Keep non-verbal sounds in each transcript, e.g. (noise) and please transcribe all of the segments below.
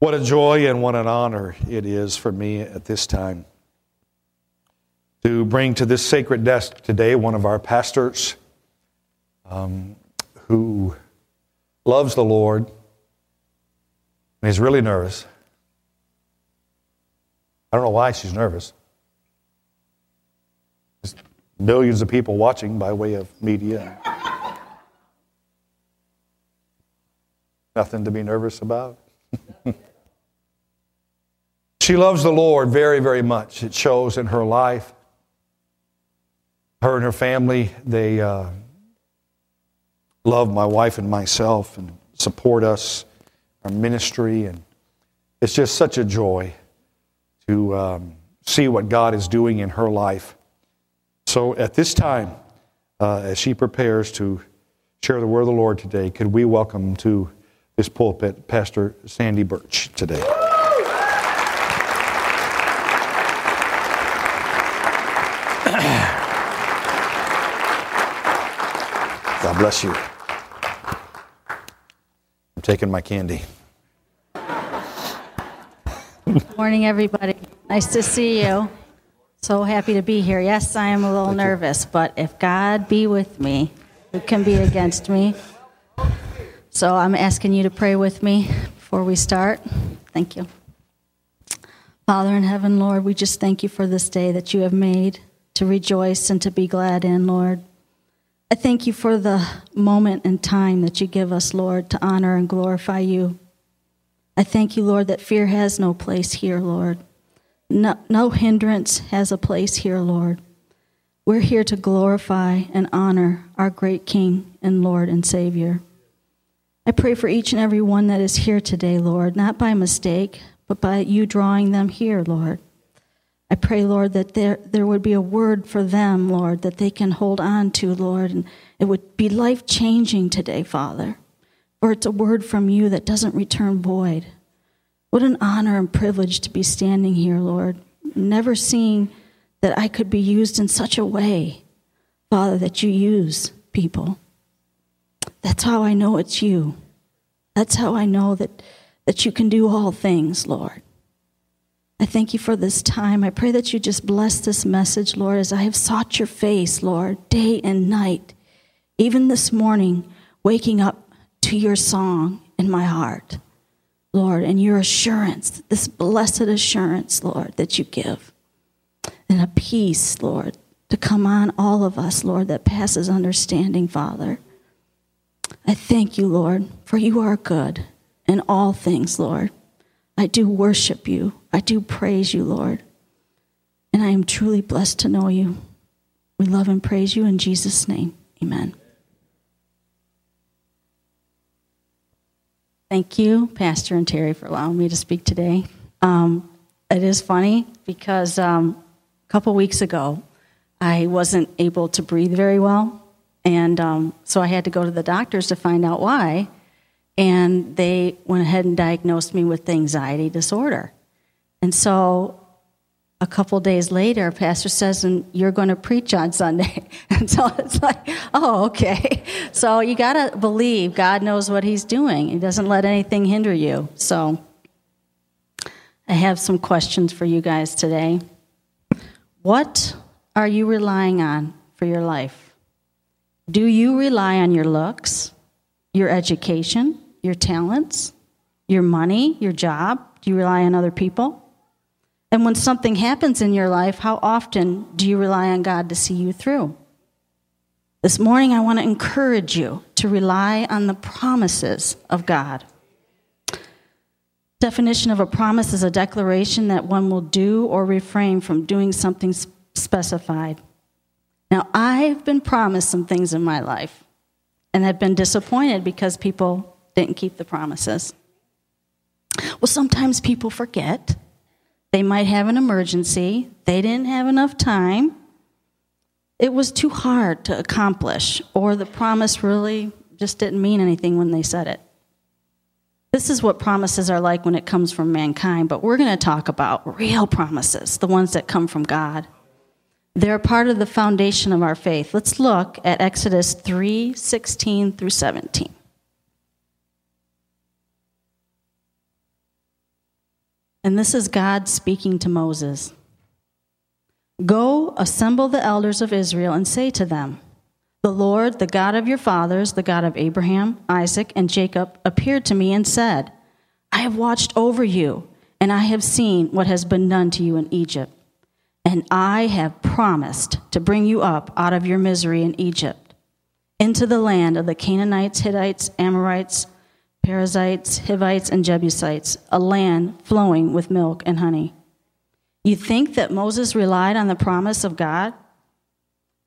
What a joy and what an honor it is for me at this time to bring to this sacred desk today one of our pastors um, who loves the Lord and he's really nervous. I don't know why she's nervous. There's millions of people watching by way of media. Nothing to be nervous about. She loves the Lord very, very much. It shows in her life. Her and her family, they uh, love my wife and myself and support us, our ministry, and it's just such a joy to um, see what God is doing in her life. So at this time, uh, as she prepares to share the word of the Lord today, could we welcome to this pulpit Pastor Sandy Birch today? Bless you. I'm taking my candy. Good morning, everybody. Nice to see you. So happy to be here. Yes, I am a little nervous, but if God be with me, who can be against me? So I'm asking you to pray with me before we start. Thank you. Father in heaven, Lord, we just thank you for this day that you have made to rejoice and to be glad in, Lord. I thank you for the moment and time that you give us, Lord, to honor and glorify you. I thank you, Lord, that fear has no place here, Lord. No, no hindrance has a place here, Lord. We're here to glorify and honor our great King and Lord and Savior. I pray for each and every one that is here today, Lord, not by mistake, but by you drawing them here, Lord. I pray, Lord, that there, there would be a word for them, Lord, that they can hold on to, Lord, and it would be life changing today, Father. Or it's a word from you that doesn't return void. What an honor and privilege to be standing here, Lord. Never seeing that I could be used in such a way, Father, that you use people. That's how I know it's you. That's how I know that, that you can do all things, Lord. I thank you for this time. I pray that you just bless this message, Lord, as I have sought your face, Lord, day and night. Even this morning, waking up to your song in my heart, Lord, and your assurance, this blessed assurance, Lord, that you give. And a peace, Lord, to come on all of us, Lord, that passes understanding, Father. I thank you, Lord, for you are good in all things, Lord. I do worship you. I do praise you, Lord. And I am truly blessed to know you. We love and praise you in Jesus' name. Amen. Thank you, Pastor and Terry, for allowing me to speak today. Um, it is funny because um, a couple weeks ago, I wasn't able to breathe very well. And um, so I had to go to the doctors to find out why and they went ahead and diagnosed me with anxiety disorder. And so a couple days later, pastor says, and you're going to preach on Sunday. (laughs) And so it's like, oh, okay. (laughs) So you got to believe God knows what he's doing. He doesn't let anything hinder you. So I have some questions for you guys today. What are you relying on for your life? Do you rely on your looks, your education, your talents, your money, your job? Do you rely on other people? And when something happens in your life, how often do you rely on God to see you through? This morning, I want to encourage you to rely on the promises of God. Definition of a promise is a declaration that one will do or refrain from doing something specified. Now, I've been promised some things in my life and have been disappointed because people didn't keep the promises. Well, sometimes people forget. They might have an emergency, they didn't have enough time. It was too hard to accomplish, or the promise really just didn't mean anything when they said it. This is what promises are like when it comes from mankind, but we're going to talk about real promises, the ones that come from God. They're part of the foundation of our faith. Let's look at Exodus 3 16 through 17. And this is God speaking to Moses Go, assemble the elders of Israel, and say to them, The Lord, the God of your fathers, the God of Abraham, Isaac, and Jacob, appeared to me and said, I have watched over you, and I have seen what has been done to you in Egypt. And I have promised to bring you up out of your misery in Egypt into the land of the Canaanites, Hittites, Amorites, Perizzites, Hivites, and Jebusites, a land flowing with milk and honey. You think that Moses relied on the promise of God?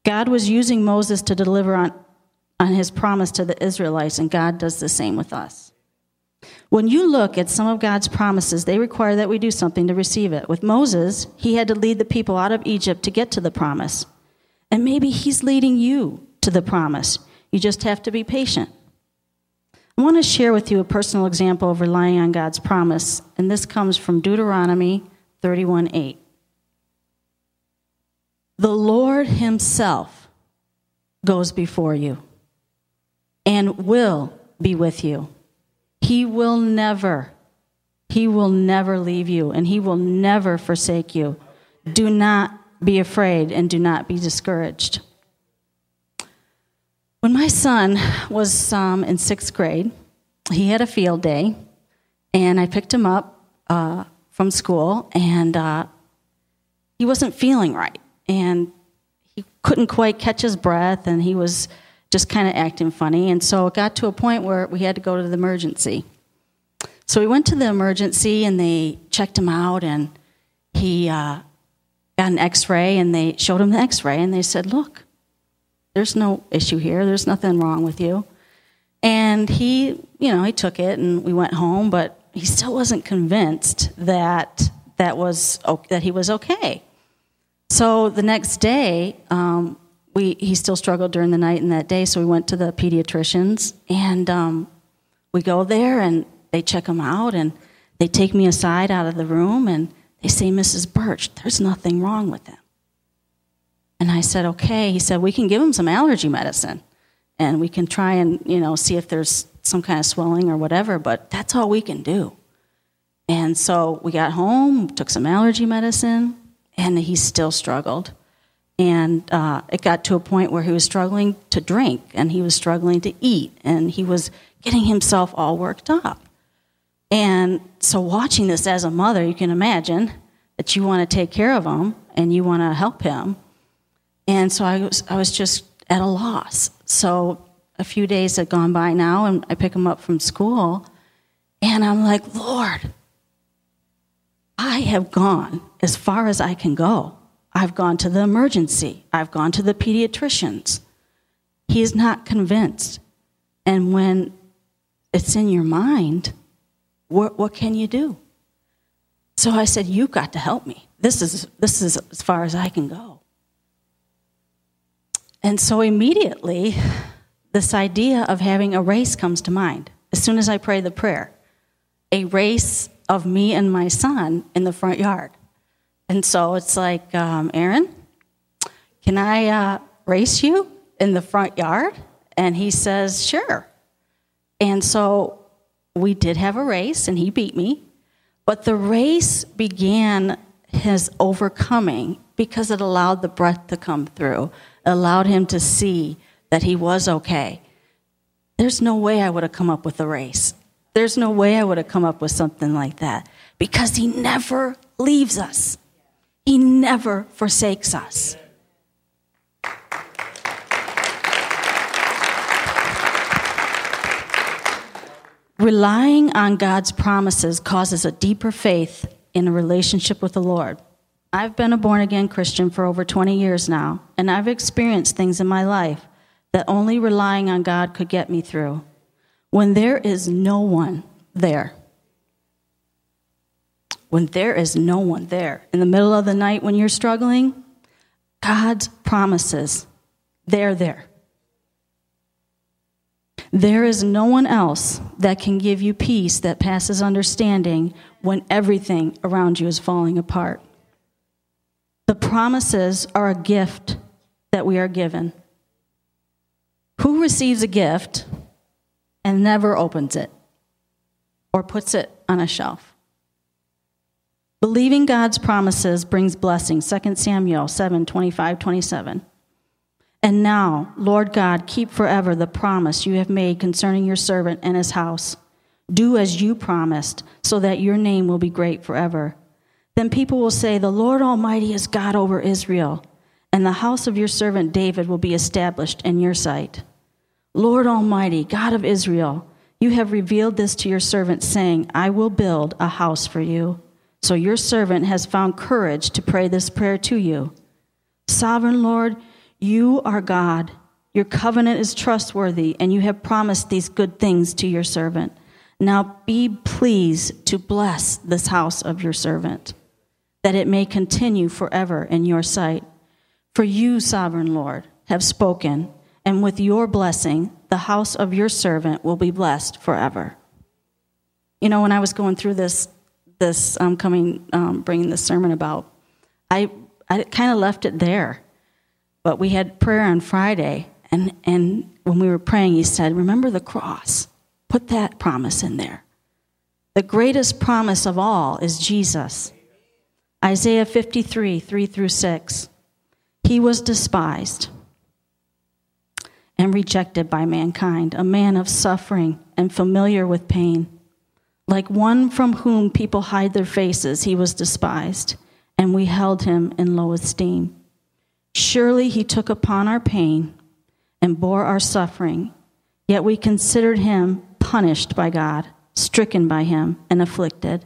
God was using Moses to deliver on, on his promise to the Israelites, and God does the same with us. When you look at some of God's promises, they require that we do something to receive it. With Moses, he had to lead the people out of Egypt to get to the promise. And maybe he's leading you to the promise. You just have to be patient. I want to share with you a personal example of relying on God's promise, and this comes from Deuteronomy 31 8. The Lord Himself goes before you and will be with you. He will never, He will never leave you, and He will never forsake you. Do not be afraid and do not be discouraged. When my son was um, in sixth grade, he had a field day, and I picked him up uh, from school, and uh, he wasn't feeling right. And he couldn't quite catch his breath, and he was just kind of acting funny. And so it got to a point where we had to go to the emergency. So we went to the emergency, and they checked him out, and he uh, got an x ray, and they showed him the x ray, and they said, Look, there's no issue here. There's nothing wrong with you. And he, you know, he took it and we went home, but he still wasn't convinced that that was that he was okay. So the next day, um, we he still struggled during the night and that day. So we went to the pediatricians and um, we go there and they check him out and they take me aside out of the room and they say, Mrs. Birch, there's nothing wrong with him. And I said, okay. He said, we can give him some allergy medicine and we can try and, you know, see if there's some kind of swelling or whatever, but that's all we can do. And so we got home, took some allergy medicine, and he still struggled. And uh, it got to a point where he was struggling to drink and he was struggling to eat and he was getting himself all worked up. And so, watching this as a mother, you can imagine that you want to take care of him and you want to help him. And so I was, I was just at a loss. So a few days had gone by now, and I pick him up from school, and I'm like, Lord, I have gone as far as I can go. I've gone to the emergency, I've gone to the pediatricians. He is not convinced. And when it's in your mind, what, what can you do? So I said, You've got to help me. This is, this is as far as I can go. And so immediately, this idea of having a race comes to mind as soon as I pray the prayer a race of me and my son in the front yard. And so it's like, um, Aaron, can I uh, race you in the front yard? And he says, sure. And so we did have a race, and he beat me. But the race began his overcoming because it allowed the breath to come through allowed him to see that he was okay. There's no way I would have come up with a race. There's no way I would have come up with something like that because he never leaves us, he never forsakes us. Relying on God's promises causes a deeper faith in a relationship with the Lord. I've been a born again Christian for over 20 years now, and I've experienced things in my life that only relying on God could get me through. When there is no one there, when there is no one there, in the middle of the night when you're struggling, God's promises, they're there. There is no one else that can give you peace that passes understanding when everything around you is falling apart. The promises are a gift that we are given. Who receives a gift and never opens it or puts it on a shelf? Believing God's promises brings blessing. 2 Samuel 7 25, 27. And now, Lord God, keep forever the promise you have made concerning your servant and his house. Do as you promised, so that your name will be great forever. Then people will say, The Lord Almighty is God over Israel, and the house of your servant David will be established in your sight. Lord Almighty, God of Israel, you have revealed this to your servant, saying, I will build a house for you. So your servant has found courage to pray this prayer to you. Sovereign Lord, you are God. Your covenant is trustworthy, and you have promised these good things to your servant. Now be pleased to bless this house of your servant, that it may continue forever in your sight. For you, sovereign Lord, have spoken, and with your blessing, the house of your servant will be blessed forever. You know, when I was going through this, this um, coming, um, bringing this sermon about, I, I kind of left it there but we had prayer on Friday, and, and when we were praying, he said, Remember the cross. Put that promise in there. The greatest promise of all is Jesus. Isaiah 53, 3 through 6. He was despised and rejected by mankind, a man of suffering and familiar with pain. Like one from whom people hide their faces, he was despised, and we held him in low esteem. Surely he took upon our pain and bore our suffering, yet we considered him punished by God, stricken by him, and afflicted.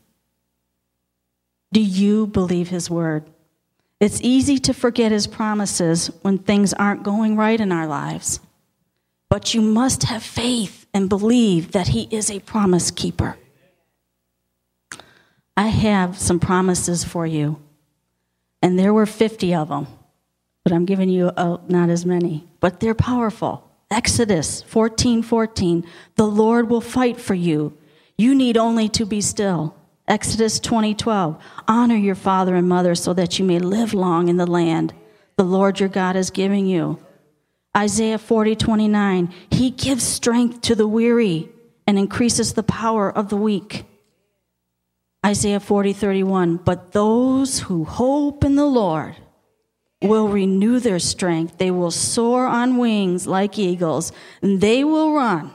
Do you believe his word? It's easy to forget his promises when things aren't going right in our lives. But you must have faith and believe that he is a promise keeper. I have some promises for you, and there were 50 of them but I'm giving you uh, not as many. But they're powerful. Exodus 14 14. The Lord will fight for you. You need only to be still. Exodus 20 12. Honor your father and mother so that you may live long in the land the Lord your God is giving you. Isaiah 40 29. He gives strength to the weary and increases the power of the weak. Isaiah 40 31. But those who hope in the Lord, will renew their strength. They will soar on wings like eagles. And they will run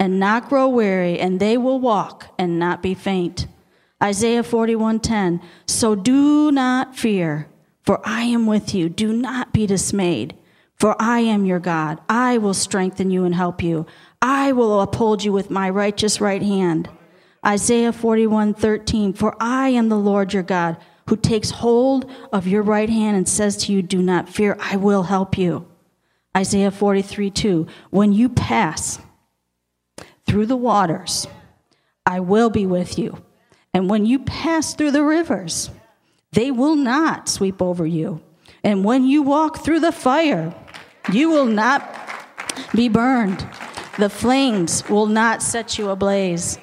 and not grow weary, and they will walk and not be faint. Isaiah 41:10 So do not fear, for I am with you. Do not be dismayed, for I am your God. I will strengthen you and help you. I will uphold you with my righteous right hand. Isaiah 41:13 For I am the Lord your God who takes hold of your right hand and says to you, Do not fear, I will help you. Isaiah 43 2. When you pass through the waters, I will be with you. And when you pass through the rivers, they will not sweep over you. And when you walk through the fire, you will not be burned. The flames will not set you ablaze.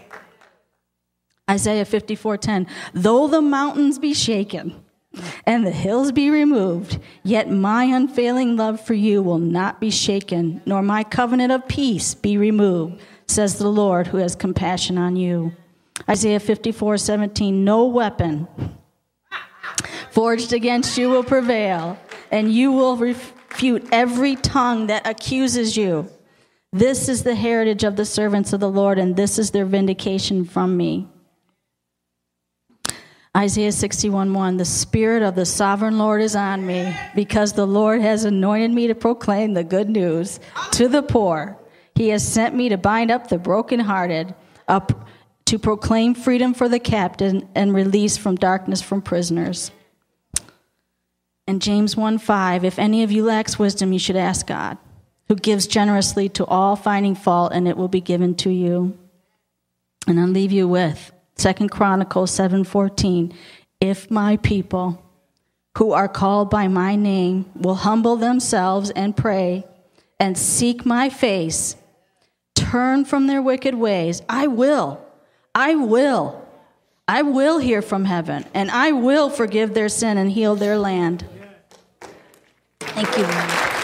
Isaiah 54:10 Though the mountains be shaken and the hills be removed, yet my unfailing love for you will not be shaken, nor my covenant of peace be removed, says the Lord who has compassion on you. Isaiah 54:17 No weapon forged against you will prevail, and you will refute every tongue that accuses you. This is the heritage of the servants of the Lord, and this is their vindication from me. Isaiah 61 1 The Spirit of the sovereign Lord is on me because the Lord has anointed me to proclaim the good news to the poor. He has sent me to bind up the brokenhearted, up to proclaim freedom for the captive and release from darkness from prisoners. And James 1 5 If any of you lacks wisdom, you should ask God, who gives generously to all, finding fault, and it will be given to you. And I'll leave you with Second Chronicles 7:14, if my people who are called by my name will humble themselves and pray and seek my face, turn from their wicked ways, I will, I will, I will hear from heaven, and I will forgive their sin and heal their land. Thank you, Lord.